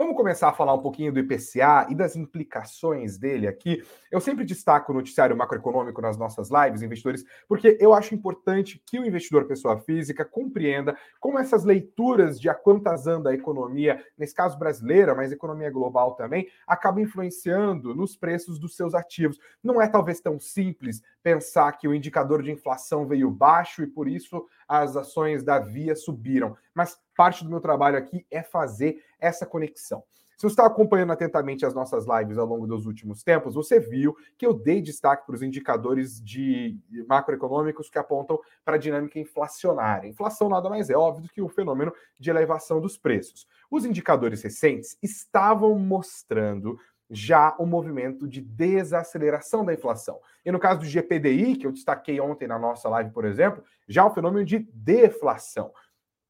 Vamos começar a falar um pouquinho do IPCA e das implicações dele aqui. Eu sempre destaco o noticiário macroeconômico nas nossas lives, investidores, porque eu acho importante que o investidor pessoa física compreenda como essas leituras de a quantas anda a economia, nesse caso brasileira, mas economia global também, acabam influenciando nos preços dos seus ativos. Não é talvez tão simples pensar que o indicador de inflação veio baixo e por isso as ações da Via subiram, mas parte do meu trabalho aqui é fazer essa conexão. Se você está acompanhando atentamente as nossas lives ao longo dos últimos tempos, você viu que eu dei destaque para os indicadores de macroeconômicos que apontam para a dinâmica inflacionária. Inflação nada mais é óbvio do que o fenômeno de elevação dos preços. Os indicadores recentes estavam mostrando já um movimento de desaceleração da inflação. E no caso do GPDI, que eu destaquei ontem na nossa live, por exemplo, já um fenômeno de deflação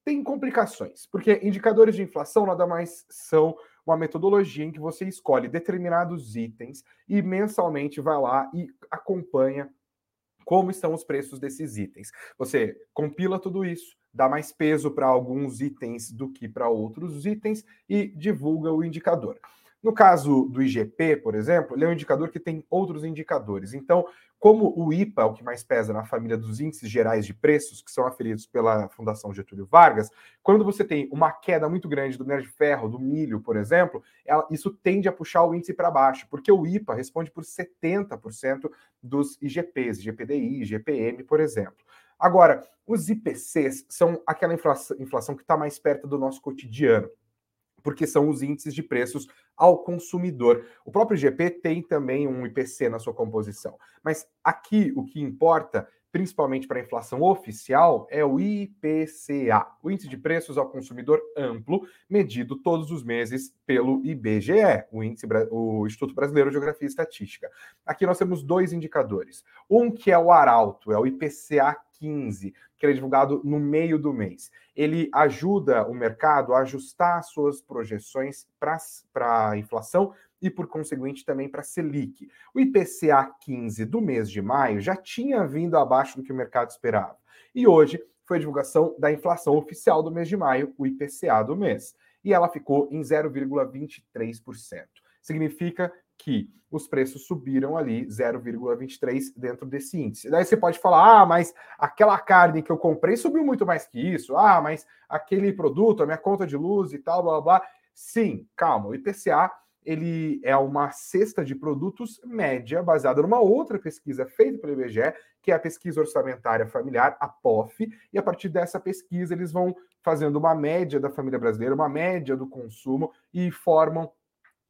tem complicações, porque indicadores de inflação nada mais são uma metodologia em que você escolhe determinados itens e mensalmente vai lá e acompanha como estão os preços desses itens. Você compila tudo isso, dá mais peso para alguns itens do que para outros itens e divulga o indicador. No caso do IGP, por exemplo, ele é um indicador que tem outros indicadores. Então, como o IPA o que mais pesa na família dos índices gerais de preços, que são aferidos pela Fundação Getúlio Vargas, quando você tem uma queda muito grande do minério de ferro, do milho, por exemplo, ela, isso tende a puxar o índice para baixo, porque o IPA responde por 70% dos IGPs, IGPDI, IGPM, por exemplo. Agora, os IPCs são aquela inflação, inflação que está mais perto do nosso cotidiano porque são os índices de preços ao consumidor. O próprio IGP tem também um IPC na sua composição, mas aqui o que importa, principalmente para a inflação oficial, é o IPCA, o índice de preços ao consumidor amplo, medido todos os meses pelo IBGE, o índice o Instituto Brasileiro de Geografia e Estatística. Aqui nós temos dois indicadores. Um que é o Arauto, é o IPCA 15, que ele é divulgado no meio do mês. Ele ajuda o mercado a ajustar suas projeções para a inflação e, por conseguinte, também para a Selic. O IPCA 15 do mês de maio já tinha vindo abaixo do que o mercado esperava. E hoje foi a divulgação da inflação oficial do mês de maio, o IPCA do mês. E ela ficou em 0,23%. Significa que os preços subiram ali 0,23 dentro desse índice. Daí você pode falar: ah, mas aquela carne que eu comprei subiu muito mais que isso. Ah, mas aquele produto, a minha conta de luz e tal, blá blá. blá. Sim, calma, o IPCA ele é uma cesta de produtos média baseada numa outra pesquisa feita pelo IBGE, que é a pesquisa orçamentária familiar, a POF, e a partir dessa pesquisa eles vão fazendo uma média da família brasileira, uma média do consumo e formam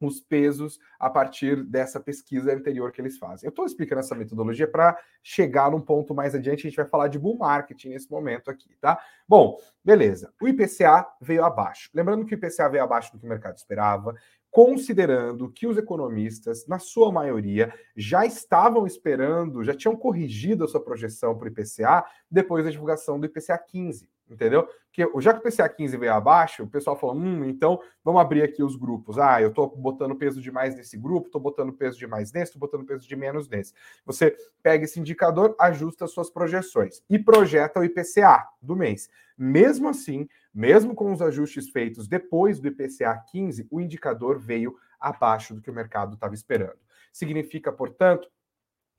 os pesos a partir dessa pesquisa anterior que eles fazem. Eu estou explicando essa metodologia para chegar num ponto mais adiante, a gente vai falar de bull marketing nesse momento aqui, tá? Bom, beleza. O IPCA veio abaixo. Lembrando que o IPCA veio abaixo do que o mercado esperava, considerando que os economistas, na sua maioria, já estavam esperando, já tinham corrigido a sua projeção para o IPCA depois da divulgação do IPCA 15 entendeu? Porque já que o PCA 15 veio abaixo, o pessoal falou, hum, então vamos abrir aqui os grupos. Ah, eu estou botando peso demais nesse grupo, estou botando peso demais nesse, estou botando peso de menos nesse. Você pega esse indicador, ajusta as suas projeções e projeta o IPCA do mês. Mesmo assim, mesmo com os ajustes feitos depois do IPCA 15, o indicador veio abaixo do que o mercado estava esperando. Significa, portanto,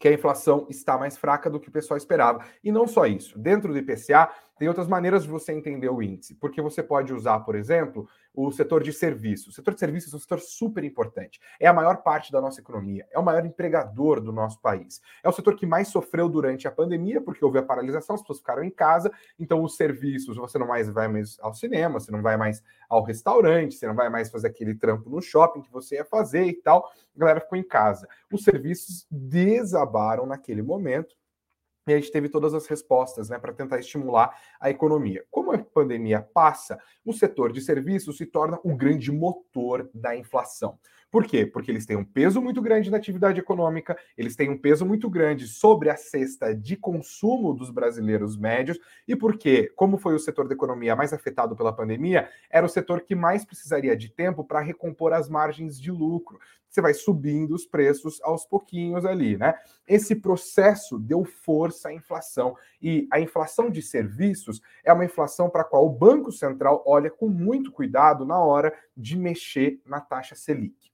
que a inflação está mais fraca do que o pessoal esperava. E não só isso, dentro do IPCA tem outras maneiras de você entender o índice, porque você pode usar, por exemplo, o setor de serviços. O setor de serviços é um setor super importante. É a maior parte da nossa economia, é o maior empregador do nosso país. É o setor que mais sofreu durante a pandemia, porque houve a paralisação, as pessoas ficaram em casa, então os serviços, você não mais vai mais ao cinema, você não vai mais ao restaurante, você não vai mais fazer aquele trampo no shopping que você ia fazer e tal. A galera ficou em casa. Os serviços desabaram naquele momento e a gente teve todas as respostas né, para tentar estimular a economia. Como a pandemia passa, o setor de serviços se torna o grande motor da inflação. Por quê? Porque eles têm um peso muito grande na atividade econômica, eles têm um peso muito grande sobre a cesta de consumo dos brasileiros médios, e porque, como foi o setor da economia mais afetado pela pandemia, era o setor que mais precisaria de tempo para recompor as margens de lucro você vai subindo os preços aos pouquinhos ali, né? Esse processo deu força à inflação e a inflação de serviços é uma inflação para a qual o Banco Central olha com muito cuidado na hora de mexer na taxa Selic.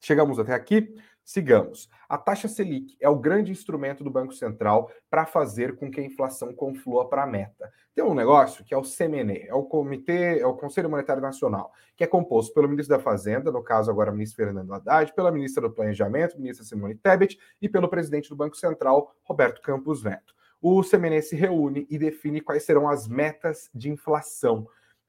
Chegamos até aqui? Sigamos. A taxa Selic é o grande instrumento do Banco Central para fazer com que a inflação conflua para a meta. Tem um negócio que é o CMN, é o Comitê, é o Conselho Monetário Nacional, que é composto pelo ministro da Fazenda, no caso agora o ministro Fernando Haddad, pela ministra do Planejamento, ministra Simone Tebet, e pelo presidente do Banco Central, Roberto Campos Neto. O CMN se reúne e define quais serão as metas de inflação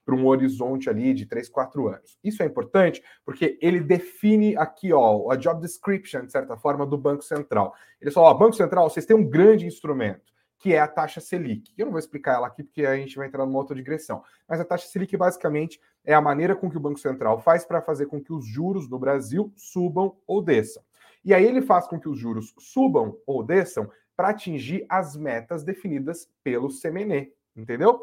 para um horizonte ali de 3, 4 anos. Isso é importante porque ele define aqui ó, a job description, de certa forma, do Banco Central. Ele fala, ó, Banco Central, vocês têm um grande instrumento, que é a taxa Selic. Eu não vou explicar ela aqui porque a gente vai entrar numa outra digressão. Mas a taxa Selic, basicamente, é a maneira com que o Banco Central faz para fazer com que os juros no Brasil subam ou desçam. E aí ele faz com que os juros subam ou desçam para atingir as metas definidas pelo CMN, entendeu?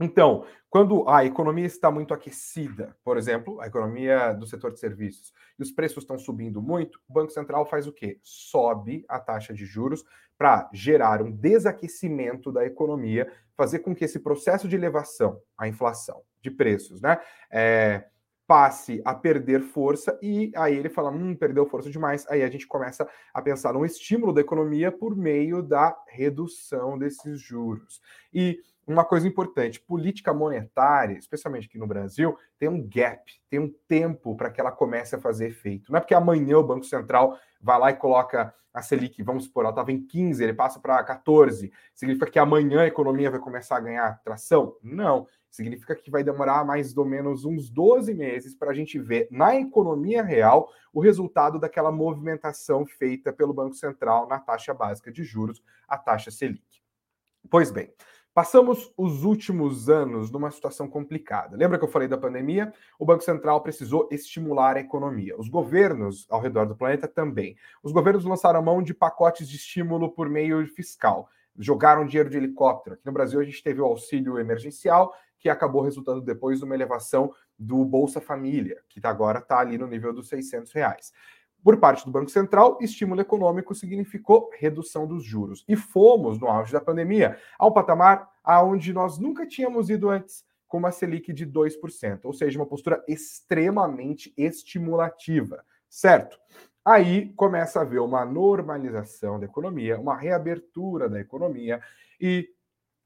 Então, quando a economia está muito aquecida, por exemplo, a economia do setor de serviços, e os preços estão subindo muito, o Banco Central faz o quê? Sobe a taxa de juros para gerar um desaquecimento da economia, fazer com que esse processo de elevação, a inflação de preços, né, é, passe a perder força e aí ele fala, hum, perdeu força demais. Aí a gente começa a pensar num estímulo da economia por meio da redução desses juros. E uma coisa importante: política monetária, especialmente aqui no Brasil, tem um gap, tem um tempo para que ela comece a fazer efeito. Não é porque amanhã o Banco Central vai lá e coloca a Selic, vamos supor, ela estava em 15, ele passa para 14, significa que amanhã a economia vai começar a ganhar tração? Não. Significa que vai demorar mais ou menos uns 12 meses para a gente ver na economia real o resultado daquela movimentação feita pelo Banco Central na taxa básica de juros, a taxa Selic. Pois bem, Passamos os últimos anos numa situação complicada. Lembra que eu falei da pandemia? O Banco Central precisou estimular a economia. Os governos ao redor do planeta também. Os governos lançaram mão de pacotes de estímulo por meio fiscal. Jogaram dinheiro de helicóptero. Aqui no Brasil a gente teve o auxílio emergencial, que acabou resultando depois numa elevação do Bolsa Família, que agora está ali no nível dos 600 reais. Por parte do Banco Central, estímulo econômico significou redução dos juros. E fomos, no auge da pandemia, ao patamar aonde nós nunca tínhamos ido antes, com uma Selic de 2%, ou seja, uma postura extremamente estimulativa, certo? Aí começa a haver uma normalização da economia, uma reabertura da economia e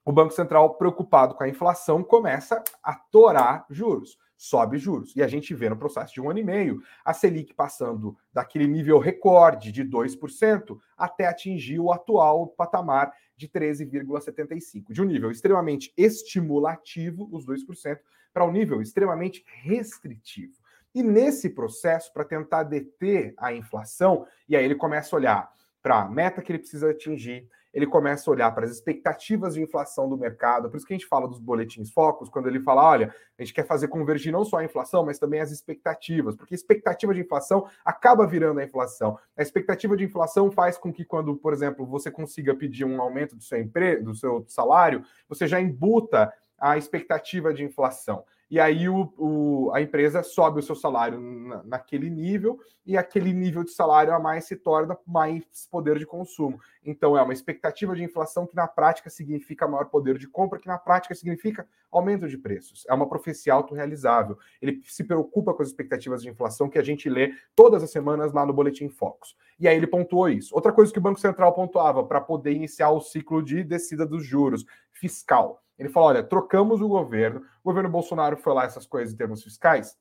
o Banco Central, preocupado com a inflação, começa a torar juros sobe juros. E a gente vê no processo de um ano e meio a Selic passando daquele nível recorde de 2% até atingir o atual patamar de 13,75%, de um nível extremamente estimulativo, os 2%, para um nível extremamente restritivo. E nesse processo, para tentar deter a inflação, e aí ele começa a olhar para a meta que ele precisa atingir, ele começa a olhar para as expectativas de inflação do mercado. Por isso que a gente fala dos boletins focos, quando ele fala, olha, a gente quer fazer convergir não só a inflação, mas também as expectativas, porque expectativa de inflação acaba virando a inflação. A expectativa de inflação faz com que quando, por exemplo, você consiga pedir um aumento do seu emprego, do seu salário, você já embuta a expectativa de inflação e aí o, o, a empresa sobe o seu salário na, naquele nível, e aquele nível de salário a mais se torna mais poder de consumo. Então é uma expectativa de inflação que na prática significa maior poder de compra, que na prática significa aumento de preços. É uma profecia autorrealizável. Ele se preocupa com as expectativas de inflação que a gente lê todas as semanas lá no Boletim Focus. E aí ele pontuou isso. Outra coisa que o Banco Central pontuava para poder iniciar o ciclo de descida dos juros fiscal ele falou: olha, trocamos o governo, o governo Bolsonaro foi lá essas coisas em termos fiscais?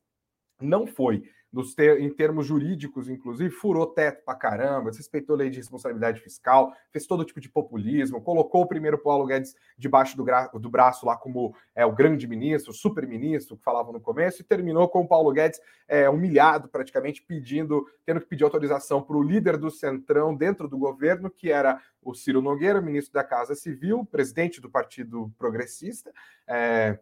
Não foi ter, em termos jurídicos, inclusive, furou teto pra caramba, desrespeitou a lei de responsabilidade fiscal, fez todo tipo de populismo, colocou o primeiro Paulo Guedes debaixo do, do braço lá como é, o grande ministro, o super ministro, que falavam no começo, e terminou com o Paulo Guedes é, humilhado, praticamente, pedindo, tendo que pedir autorização para o líder do Centrão dentro do governo, que era o Ciro Nogueira, ministro da Casa Civil, presidente do Partido Progressista. É,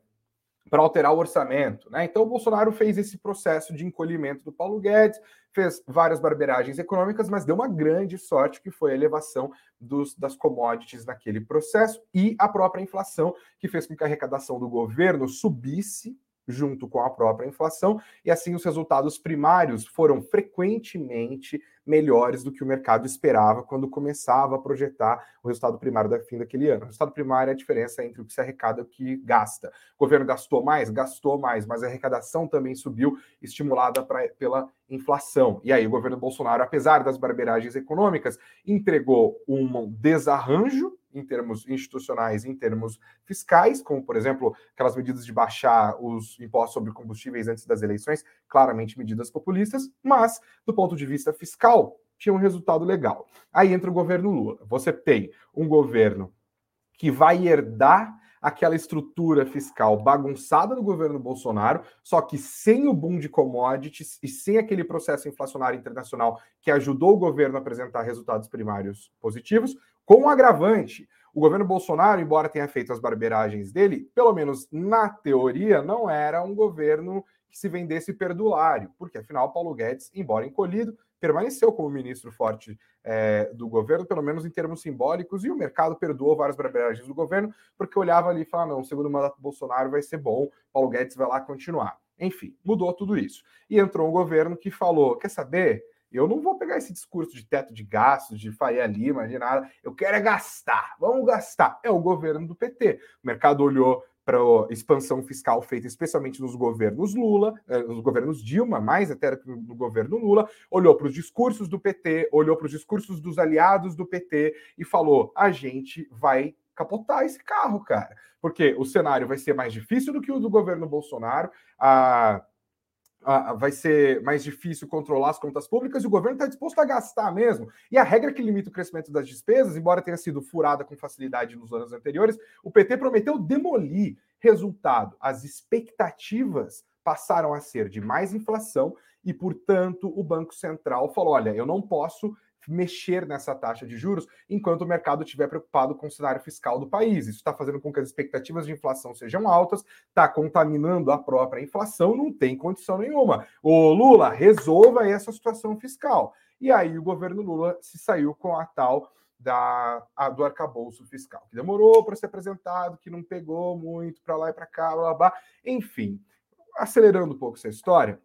para alterar o orçamento. Né? Então, o Bolsonaro fez esse processo de encolhimento do Paulo Guedes, fez várias barberagens econômicas, mas deu uma grande sorte que foi a elevação dos, das commodities naquele processo e a própria inflação, que fez com que a arrecadação do governo subisse junto com a própria inflação, e assim os resultados primários foram frequentemente melhores do que o mercado esperava quando começava a projetar o resultado primário da fim daquele ano. O resultado primário é a diferença entre o que se arrecada e o que gasta. O governo gastou mais? Gastou mais, mas a arrecadação também subiu, estimulada pra, pela inflação. E aí o governo Bolsonaro, apesar das barberagens econômicas, entregou um desarranjo em termos institucionais, em termos fiscais, como, por exemplo, aquelas medidas de baixar os impostos sobre combustíveis antes das eleições, claramente medidas populistas, mas, do ponto de vista fiscal, tinha um resultado legal. Aí entra o governo Lula. Você tem um governo que vai herdar aquela estrutura fiscal bagunçada do governo Bolsonaro, só que sem o boom de commodities e sem aquele processo inflacionário internacional que ajudou o governo a apresentar resultados primários positivos, com um agravante. O governo Bolsonaro, embora tenha feito as barberagens dele, pelo menos na teoria, não era um governo que se vendesse perdulário, porque afinal Paulo Guedes, embora encolhido, permaneceu como ministro forte é, do governo, pelo menos em termos simbólicos, e o mercado perdoou várias barberagens do governo, porque olhava ali e falava: não, o segundo mandato do Bolsonaro vai ser bom, Paulo Guedes vai lá continuar. Enfim, mudou tudo isso. E entrou um governo que falou: quer saber? Eu não vou pegar esse discurso de teto de gastos, de Faria Lima, de nada. Eu quero é gastar. Vamos gastar. É o governo do PT. O mercado olhou para a expansão fiscal feita especialmente nos governos Lula, eh, nos governos Dilma, mais até no governo Lula, olhou para os discursos do PT, olhou para os discursos dos aliados do PT e falou: a gente vai capotar esse carro, cara. Porque o cenário vai ser mais difícil do que o do governo Bolsonaro. A vai ser mais difícil controlar as contas públicas e o governo está disposto a gastar mesmo. E a regra que limita o crescimento das despesas, embora tenha sido furada com facilidade nos anos anteriores, o PT prometeu demolir. Resultado: as expectativas passaram a ser de mais inflação e, portanto, o Banco Central falou: olha, eu não posso mexer nessa taxa de juros enquanto o mercado estiver preocupado com o cenário fiscal do país. Isso está fazendo com que as expectativas de inflação sejam altas, está contaminando a própria inflação, não tem condição nenhuma. O Lula resolva essa situação fiscal. E aí o governo Lula se saiu com a tal da, a, do arcabouço fiscal, que demorou para ser apresentado, que não pegou muito para lá e para cá, blá, blá, blá. Enfim, acelerando um pouco essa história,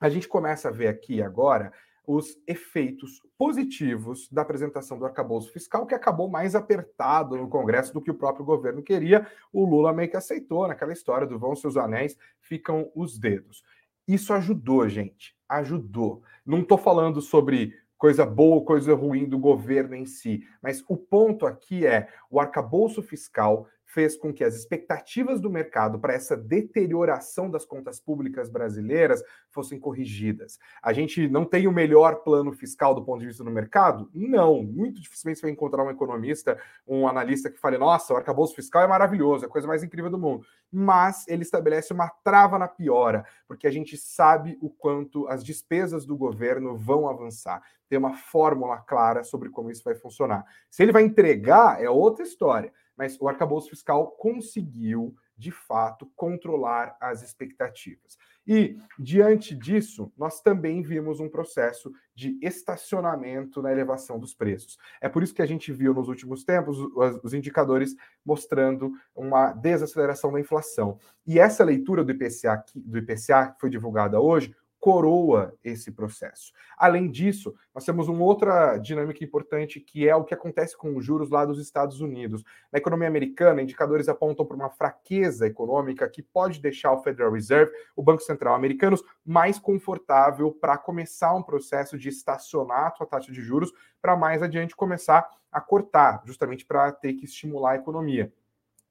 a gente começa a ver aqui agora os efeitos positivos da apresentação do arcabouço fiscal, que acabou mais apertado no Congresso do que o próprio governo queria. O Lula meio que aceitou naquela história do vão seus anéis, ficam os dedos. Isso ajudou, gente, ajudou. Não estou falando sobre coisa boa ou coisa ruim do governo em si, mas o ponto aqui é o arcabouço fiscal fez com que as expectativas do mercado para essa deterioração das contas públicas brasileiras fossem corrigidas. A gente não tem o melhor plano fiscal do ponto de vista do mercado? Não. Muito dificilmente você vai encontrar um economista, um analista que fale: nossa, o arcabouço fiscal é maravilhoso, é a coisa mais incrível do mundo. Mas ele estabelece uma trava na piora, porque a gente sabe o quanto as despesas do governo vão avançar. Tem uma fórmula clara sobre como isso vai funcionar. Se ele vai entregar, é outra história mas o arcabouço fiscal conseguiu, de fato, controlar as expectativas. E, diante disso, nós também vimos um processo de estacionamento na elevação dos preços. É por isso que a gente viu nos últimos tempos os indicadores mostrando uma desaceleração da inflação. E essa leitura do IPCA, do IPCA que foi divulgada hoje, coroa esse processo. Além disso, nós temos uma outra dinâmica importante que é o que acontece com os juros lá dos Estados Unidos. Na economia americana, indicadores apontam para uma fraqueza econômica que pode deixar o Federal Reserve, o Banco Central americanos, mais confortável para começar um processo de estacionar a sua taxa de juros para mais adiante começar a cortar, justamente para ter que estimular a economia.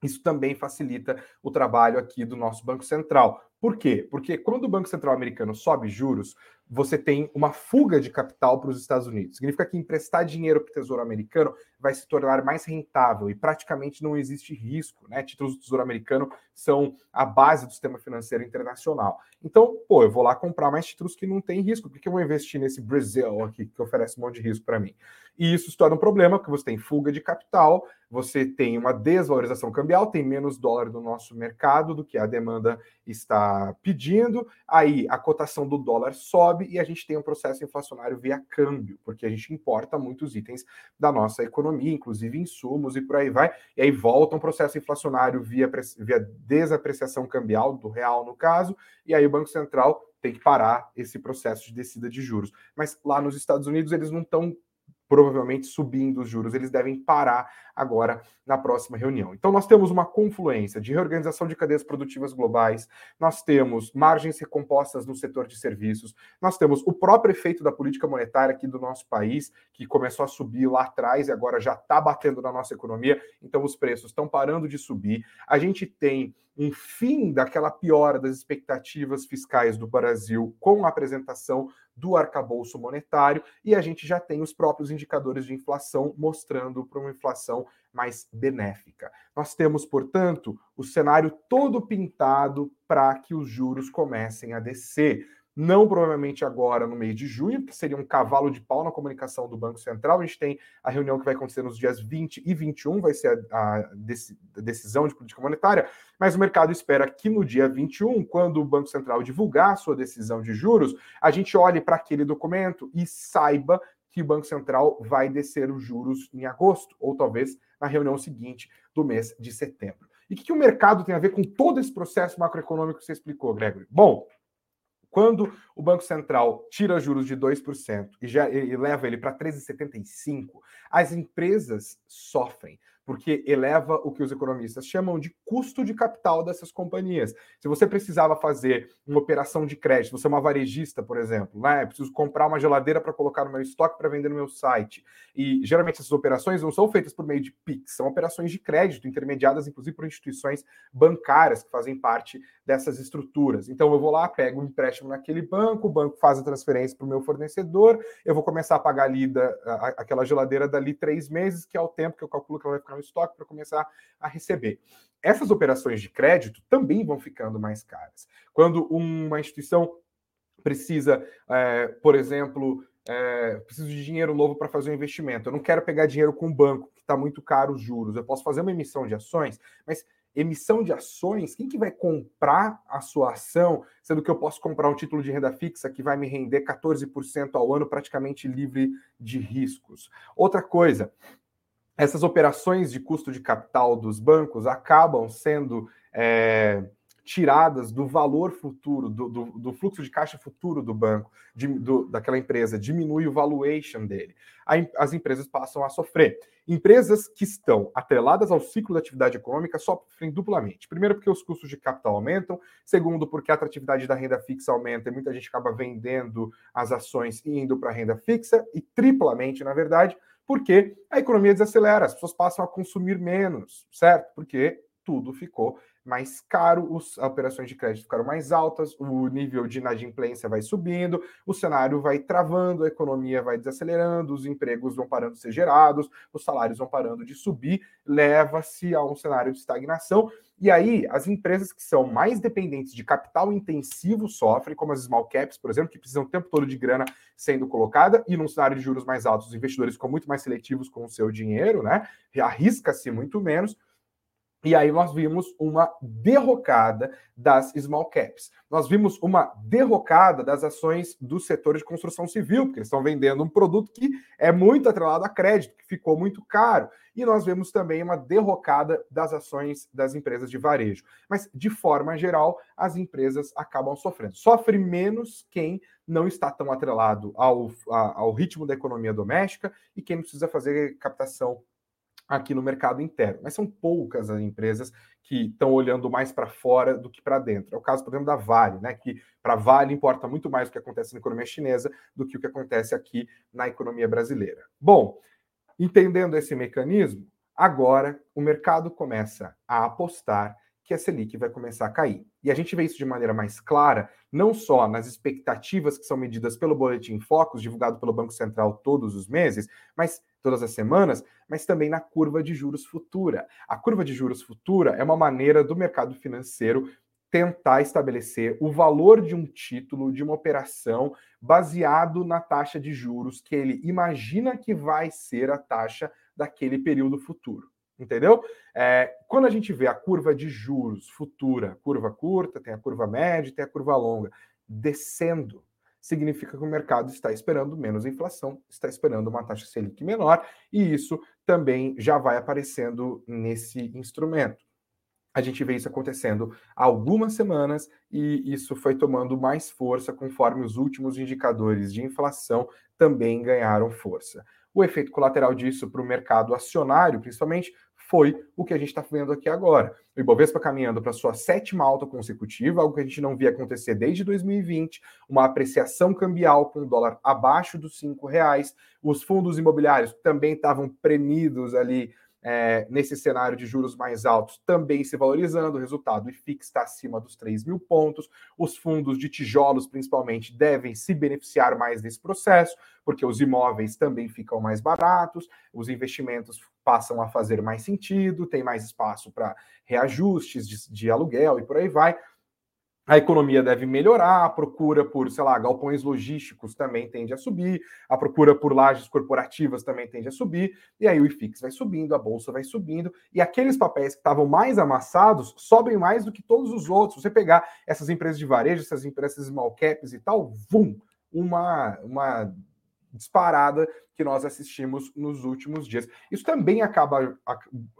Isso também facilita o trabalho aqui do nosso Banco Central. Por quê? Porque quando o Banco Central americano sobe juros, você tem uma fuga de capital para os Estados Unidos. Significa que emprestar dinheiro para o Tesouro Americano vai se tornar mais rentável e praticamente não existe risco. Né? Títulos do Tesouro Americano são a base do sistema financeiro internacional. Então, pô, eu vou lá comprar mais títulos que não têm risco, porque eu vou investir nesse Brasil aqui, que oferece um monte de risco para mim. E isso se torna um problema, porque você tem fuga de capital, você tem uma desvalorização cambial, tem menos dólar no nosso mercado do que a demanda está pedindo, aí a cotação do dólar sobe e a gente tem um processo inflacionário via câmbio, porque a gente importa muitos itens da nossa economia, inclusive insumos e por aí vai, e aí volta um processo inflacionário via, via desapreciação cambial, do real no caso, e aí o Banco Central tem que parar esse processo de descida de juros. Mas lá nos Estados Unidos eles não estão provavelmente subindo os juros, eles devem parar agora na próxima reunião. Então, nós temos uma confluência de reorganização de cadeias produtivas globais, nós temos margens recompostas no setor de serviços, nós temos o próprio efeito da política monetária aqui do nosso país, que começou a subir lá atrás e agora já está batendo na nossa economia, então os preços estão parando de subir. A gente tem um fim daquela piora das expectativas fiscais do Brasil com a apresentação do arcabouço monetário e a gente já tem os próprios indicadores de inflação mostrando para uma inflação mais benéfica. Nós temos, portanto, o cenário todo pintado para que os juros comecem a descer não provavelmente agora no mês de junho, que seria um cavalo de pau na comunicação do Banco Central. A gente tem a reunião que vai acontecer nos dias 20 e 21, vai ser a, a decisão de política monetária, mas o mercado espera que no dia 21, quando o Banco Central divulgar sua decisão de juros, a gente olhe para aquele documento e saiba que o Banco Central vai descer os juros em agosto, ou talvez na reunião seguinte do mês de setembro. E o que, que o mercado tem a ver com todo esse processo macroeconômico que você explicou, Gregory? Bom, quando o Banco Central tira juros de 2% e, já, e leva ele para 13,75%, as empresas sofrem porque eleva o que os economistas chamam de custo de capital dessas companhias. Se você precisava fazer uma operação de crédito, você é uma varejista, por exemplo, né? preciso comprar uma geladeira para colocar no meu estoque para vender no meu site. E geralmente essas operações não são feitas por meio de PIX, são operações de crédito, intermediadas inclusive por instituições bancárias que fazem parte dessas estruturas. Então eu vou lá, pego um empréstimo naquele banco, o banco faz a transferência para o meu fornecedor, eu vou começar a pagar ali da, a, aquela geladeira dali três meses, que é o tempo que eu calculo que ela vai ficar no estoque para começar a receber. Essas operações de crédito também vão ficando mais caras. Quando uma instituição precisa, é, por exemplo, é, preciso de dinheiro novo para fazer um investimento. Eu não quero pegar dinheiro com o banco, que está muito caro os juros. Eu posso fazer uma emissão de ações, mas emissão de ações, quem que vai comprar a sua ação, sendo que eu posso comprar um título de renda fixa que vai me render 14% ao ano, praticamente livre de riscos. Outra coisa, essas operações de custo de capital dos bancos acabam sendo é, tiradas do valor futuro, do, do, do, fluxo de caixa futuro do banco, de, do, daquela empresa, diminui o valuation dele. as empresas passam a sofrer. Empresas que estão atreladas ao ciclo da atividade econômica sofrem duplamente. Primeiro, porque os custos de capital aumentam. Segundo, porque a atratividade da renda fixa aumenta e muita gente acaba vendendo as ações e indo para a renda fixa. E triplamente, na verdade, porque a economia desacelera, as pessoas passam a consumir menos, certo? Porque tudo ficou mais caro, as operações de crédito ficaram mais altas, o nível de inadimplência vai subindo, o cenário vai travando, a economia vai desacelerando, os empregos vão parando de ser gerados, os salários vão parando de subir, leva-se a um cenário de estagnação. E aí, as empresas que são mais dependentes de capital intensivo sofrem, como as small caps, por exemplo, que precisam o tempo todo de grana sendo colocada, e num cenário de juros mais altos, os investidores ficam muito mais seletivos com o seu dinheiro, né? Arrisca-se muito menos e aí nós vimos uma derrocada das small caps. Nós vimos uma derrocada das ações do setor de construção civil, porque eles estão vendendo um produto que é muito atrelado a crédito, que ficou muito caro. E nós vemos também uma derrocada das ações das empresas de varejo. Mas, de forma geral, as empresas acabam sofrendo. Sofre menos quem não está tão atrelado ao, ao ritmo da economia doméstica e quem precisa fazer captação aqui no mercado interno. Mas são poucas as empresas que estão olhando mais para fora do que para dentro. É o caso, por exemplo, da Vale, né? Que para Vale importa muito mais o que acontece na economia chinesa do que o que acontece aqui na economia brasileira. Bom, entendendo esse mecanismo, agora o mercado começa a apostar que a Selic vai começar a cair. E a gente vê isso de maneira mais clara, não só nas expectativas que são medidas pelo Boletim Focus, divulgado pelo Banco Central todos os meses, mas todas as semanas, mas também na curva de juros futura. A curva de juros futura é uma maneira do mercado financeiro tentar estabelecer o valor de um título, de uma operação, baseado na taxa de juros que ele imagina que vai ser a taxa daquele período futuro. Entendeu? É, quando a gente vê a curva de juros futura, curva curta, tem a curva média, tem a curva longa, descendo, significa que o mercado está esperando menos inflação, está esperando uma taxa Selic menor, e isso também já vai aparecendo nesse instrumento. A gente vê isso acontecendo há algumas semanas e isso foi tomando mais força conforme os últimos indicadores de inflação também ganharam força. O efeito colateral disso para o mercado acionário, principalmente, foi o que a gente está vendo aqui agora. O Ibovespa caminhando para sua sétima alta consecutiva, algo que a gente não via acontecer desde 2020, uma apreciação cambial com o dólar abaixo dos cinco reais, os fundos imobiliários também estavam premidos ali é, nesse cenário de juros mais altos também se valorizando, o resultado IFIX está acima dos 3 mil pontos, os fundos de tijolos, principalmente, devem se beneficiar mais desse processo, porque os imóveis também ficam mais baratos, os investimentos passam a fazer mais sentido, tem mais espaço para reajustes de, de aluguel e por aí vai a economia deve melhorar, a procura por, sei lá, galpões logísticos também tende a subir, a procura por lajes corporativas também tende a subir, e aí o IFIX vai subindo, a bolsa vai subindo, e aqueles papéis que estavam mais amassados sobem mais do que todos os outros. Você pegar essas empresas de varejo, essas empresas small caps e tal, vum, uma, uma disparada que nós assistimos nos últimos dias. Isso também acaba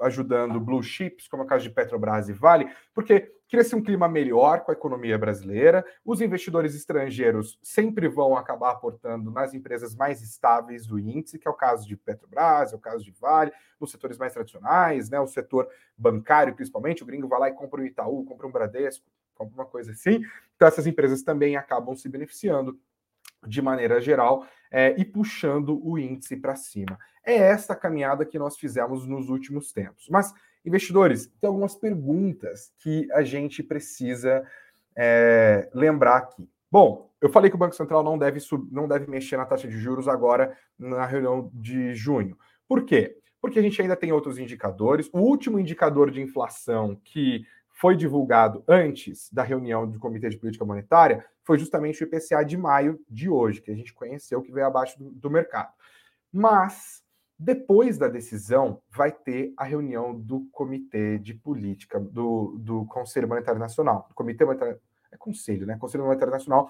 ajudando blue chips, como é o caso de Petrobras e Vale, porque cria-se um clima melhor com a economia brasileira, os investidores estrangeiros sempre vão acabar aportando nas empresas mais estáveis do índice, que é o caso de Petrobras, é o caso de Vale, nos setores mais tradicionais, né, o setor bancário principalmente, o gringo vai lá e compra um Itaú, compra um Bradesco, compra uma coisa assim. Então essas empresas também acabam se beneficiando de maneira geral é, e puxando o índice para cima. É esta caminhada que nós fizemos nos últimos tempos. Mas, investidores, tem algumas perguntas que a gente precisa é, lembrar aqui. Bom, eu falei que o Banco Central não deve, sub, não deve mexer na taxa de juros agora na reunião de junho. Por quê? Porque a gente ainda tem outros indicadores. O último indicador de inflação que foi divulgado antes da reunião do Comitê de Política Monetária foi justamente o IPCA de maio de hoje, que a gente conheceu, que veio abaixo do, do mercado. Mas, depois da decisão, vai ter a reunião do Comitê de Política, do, do Conselho Monetário Nacional. Comitê Monetário. É Conselho, né? Conselho Monetário Nacional,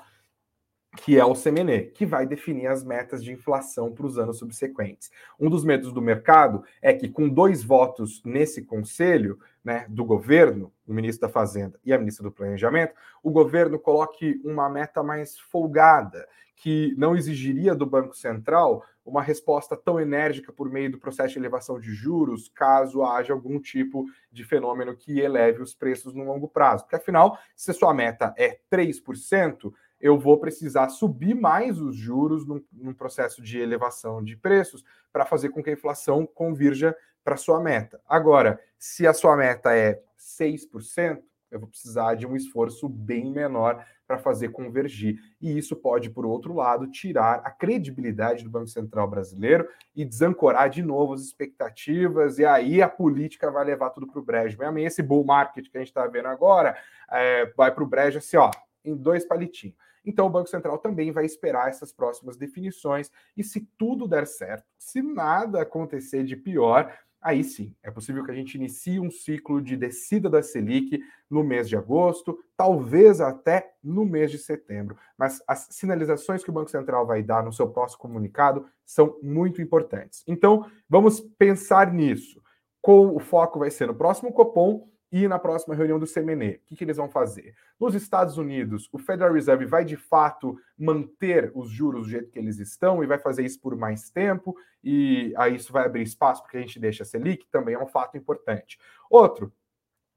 que é o CMNE, que vai definir as metas de inflação para os anos subsequentes. Um dos medos do mercado é que, com dois votos nesse conselho, né, do governo, o ministro da Fazenda e a ministra do Planejamento, o governo coloque uma meta mais folgada, que não exigiria do Banco Central uma resposta tão enérgica por meio do processo de elevação de juros, caso haja algum tipo de fenômeno que eleve os preços no longo prazo. Porque, afinal, se a sua meta é 3%, eu vou precisar subir mais os juros num, num processo de elevação de preços para fazer com que a inflação convirja para sua meta. Agora, se a sua meta é 6%, eu vou precisar de um esforço bem menor para fazer convergir. E isso pode, por outro lado, tirar a credibilidade do Banco Central brasileiro e desancorar de novo as expectativas, e aí a política vai levar tudo para o brejo. Mesmo esse bull market que a gente está vendo agora é, vai para o brejo assim, ó, em dois palitinhos. Então, o Banco Central também vai esperar essas próximas definições e, se tudo der certo, se nada acontecer de pior, aí sim, é possível que a gente inicie um ciclo de descida da Selic no mês de agosto, talvez até no mês de setembro. Mas as sinalizações que o Banco Central vai dar no seu próximo comunicado são muito importantes. Então, vamos pensar nisso. Com o foco vai ser no próximo Copom e na próxima reunião do CMNE. O que, que, eles vão fazer? Nos Estados Unidos, o Federal Reserve vai de fato manter os juros do jeito que eles estão e vai fazer isso por mais tempo, e aí isso vai abrir espaço porque a gente deixa a Selic, também é um fato importante. Outro,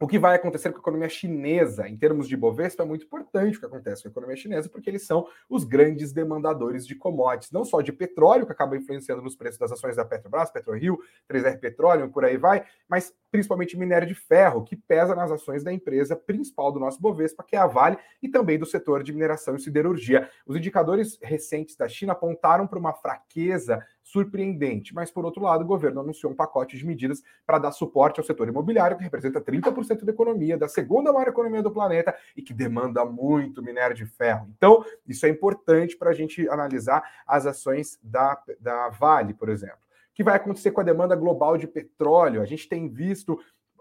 o que vai acontecer com a economia chinesa, em termos de Bovespa, é muito importante o que acontece com a economia chinesa, porque eles são os grandes demandadores de commodities, não só de petróleo, que acaba influenciando nos preços das ações da Petrobras, PetroRio, 3R Petróleo, por aí vai, mas principalmente minério de ferro, que pesa nas ações da empresa principal do nosso Bovespa, que é a Vale, e também do setor de mineração e siderurgia. Os indicadores recentes da China apontaram para uma fraqueza surpreendente, mas por outro lado, o governo anunciou um pacote de medidas para dar suporte ao setor imobiliário, que representa 30% da economia, da segunda maior economia do planeta e que demanda muito minério de ferro. Então, isso é importante para a gente analisar as ações da, da Vale, por exemplo. O que vai acontecer com a demanda global de petróleo? A gente tem visto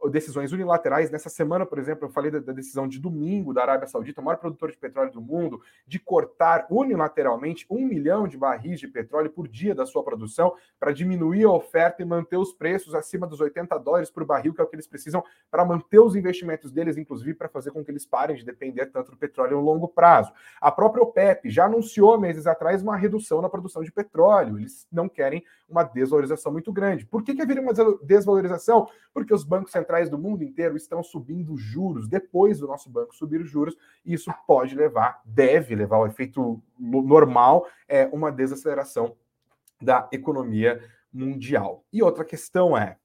decisões unilaterais. Nessa semana, por exemplo, eu falei da, da, decisão de domingo da Arábia Saudita, o maior produtor de petróleo do mundo, de cortar unilateralmente um milhão de barris de petróleo por dia da sua produção para diminuir a oferta e manter os preços acima dos 80 dólares por barril, que é o que eles precisam para manter os investimentos deles, inclusive para fazer com que eles parem de depender tanto do petróleo no longo prazo. A própria OPEP já anunciou meses atrás uma redução na produção de petróleo. Eles não querem uma desvalorização muito grande. Por que, que haveria uma desvalorização? Porque os bancos centrais centrais do mundo inteiro estão subindo juros depois do nosso banco subir os juros, e isso pode levar, deve levar ao efeito normal, é uma desaceleração da economia mundial. E outra questão é,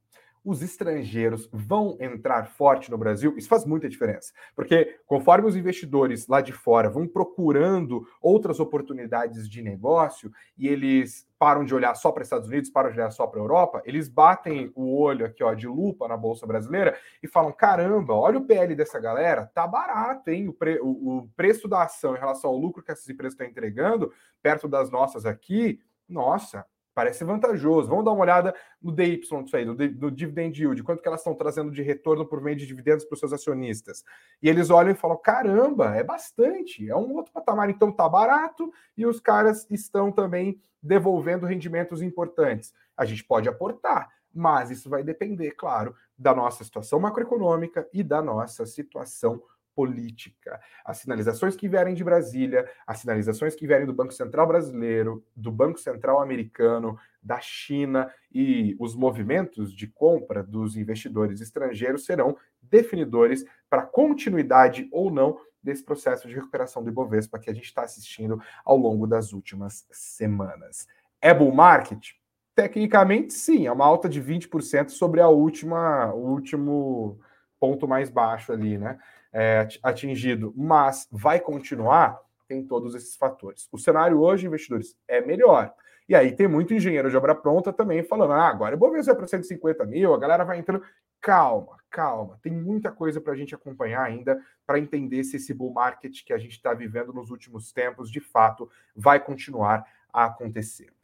os estrangeiros vão entrar forte no Brasil, isso faz muita diferença. Porque conforme os investidores lá de fora vão procurando outras oportunidades de negócio e eles param de olhar só para os Estados Unidos, param de olhar só para a Europa, eles batem o olho aqui ó, de lupa na Bolsa Brasileira e falam: caramba, olha o PL dessa galera, tá barato, hein? O, pre o, o preço da ação em relação ao lucro que essas empresas estão entregando, perto das nossas aqui, nossa, parece vantajoso. Vamos dar uma olhada no DY disso aí, do, do dividend yield, quanto que elas estão trazendo de retorno por meio de dividendos para os seus acionistas. E eles olham e falam: caramba, é bastante, é um outro patamar, então tá barato, e os caras estão também devolvendo rendimentos importantes. A gente pode aportar, mas isso vai depender, claro, da nossa situação macroeconômica e da nossa situação política. As sinalizações que vierem de Brasília, as sinalizações que vierem do Banco Central brasileiro, do Banco Central americano, da China e os movimentos de compra dos investidores estrangeiros serão definidores para a continuidade ou não desse processo de recuperação do Ibovespa que a gente está assistindo ao longo das últimas semanas. É bull market? Tecnicamente, sim, é uma alta de 20% sobre a última, o último ponto mais baixo ali, né? É, atingido, mas vai continuar, tem todos esses fatores. O cenário hoje, investidores, é melhor. E aí tem muito engenheiro de obra pronta também falando: ah, agora eu vou ver se é para 150 mil, a galera vai entrando. Calma, calma. Tem muita coisa para a gente acompanhar ainda para entender se esse bull market que a gente está vivendo nos últimos tempos, de fato, vai continuar a acontecer.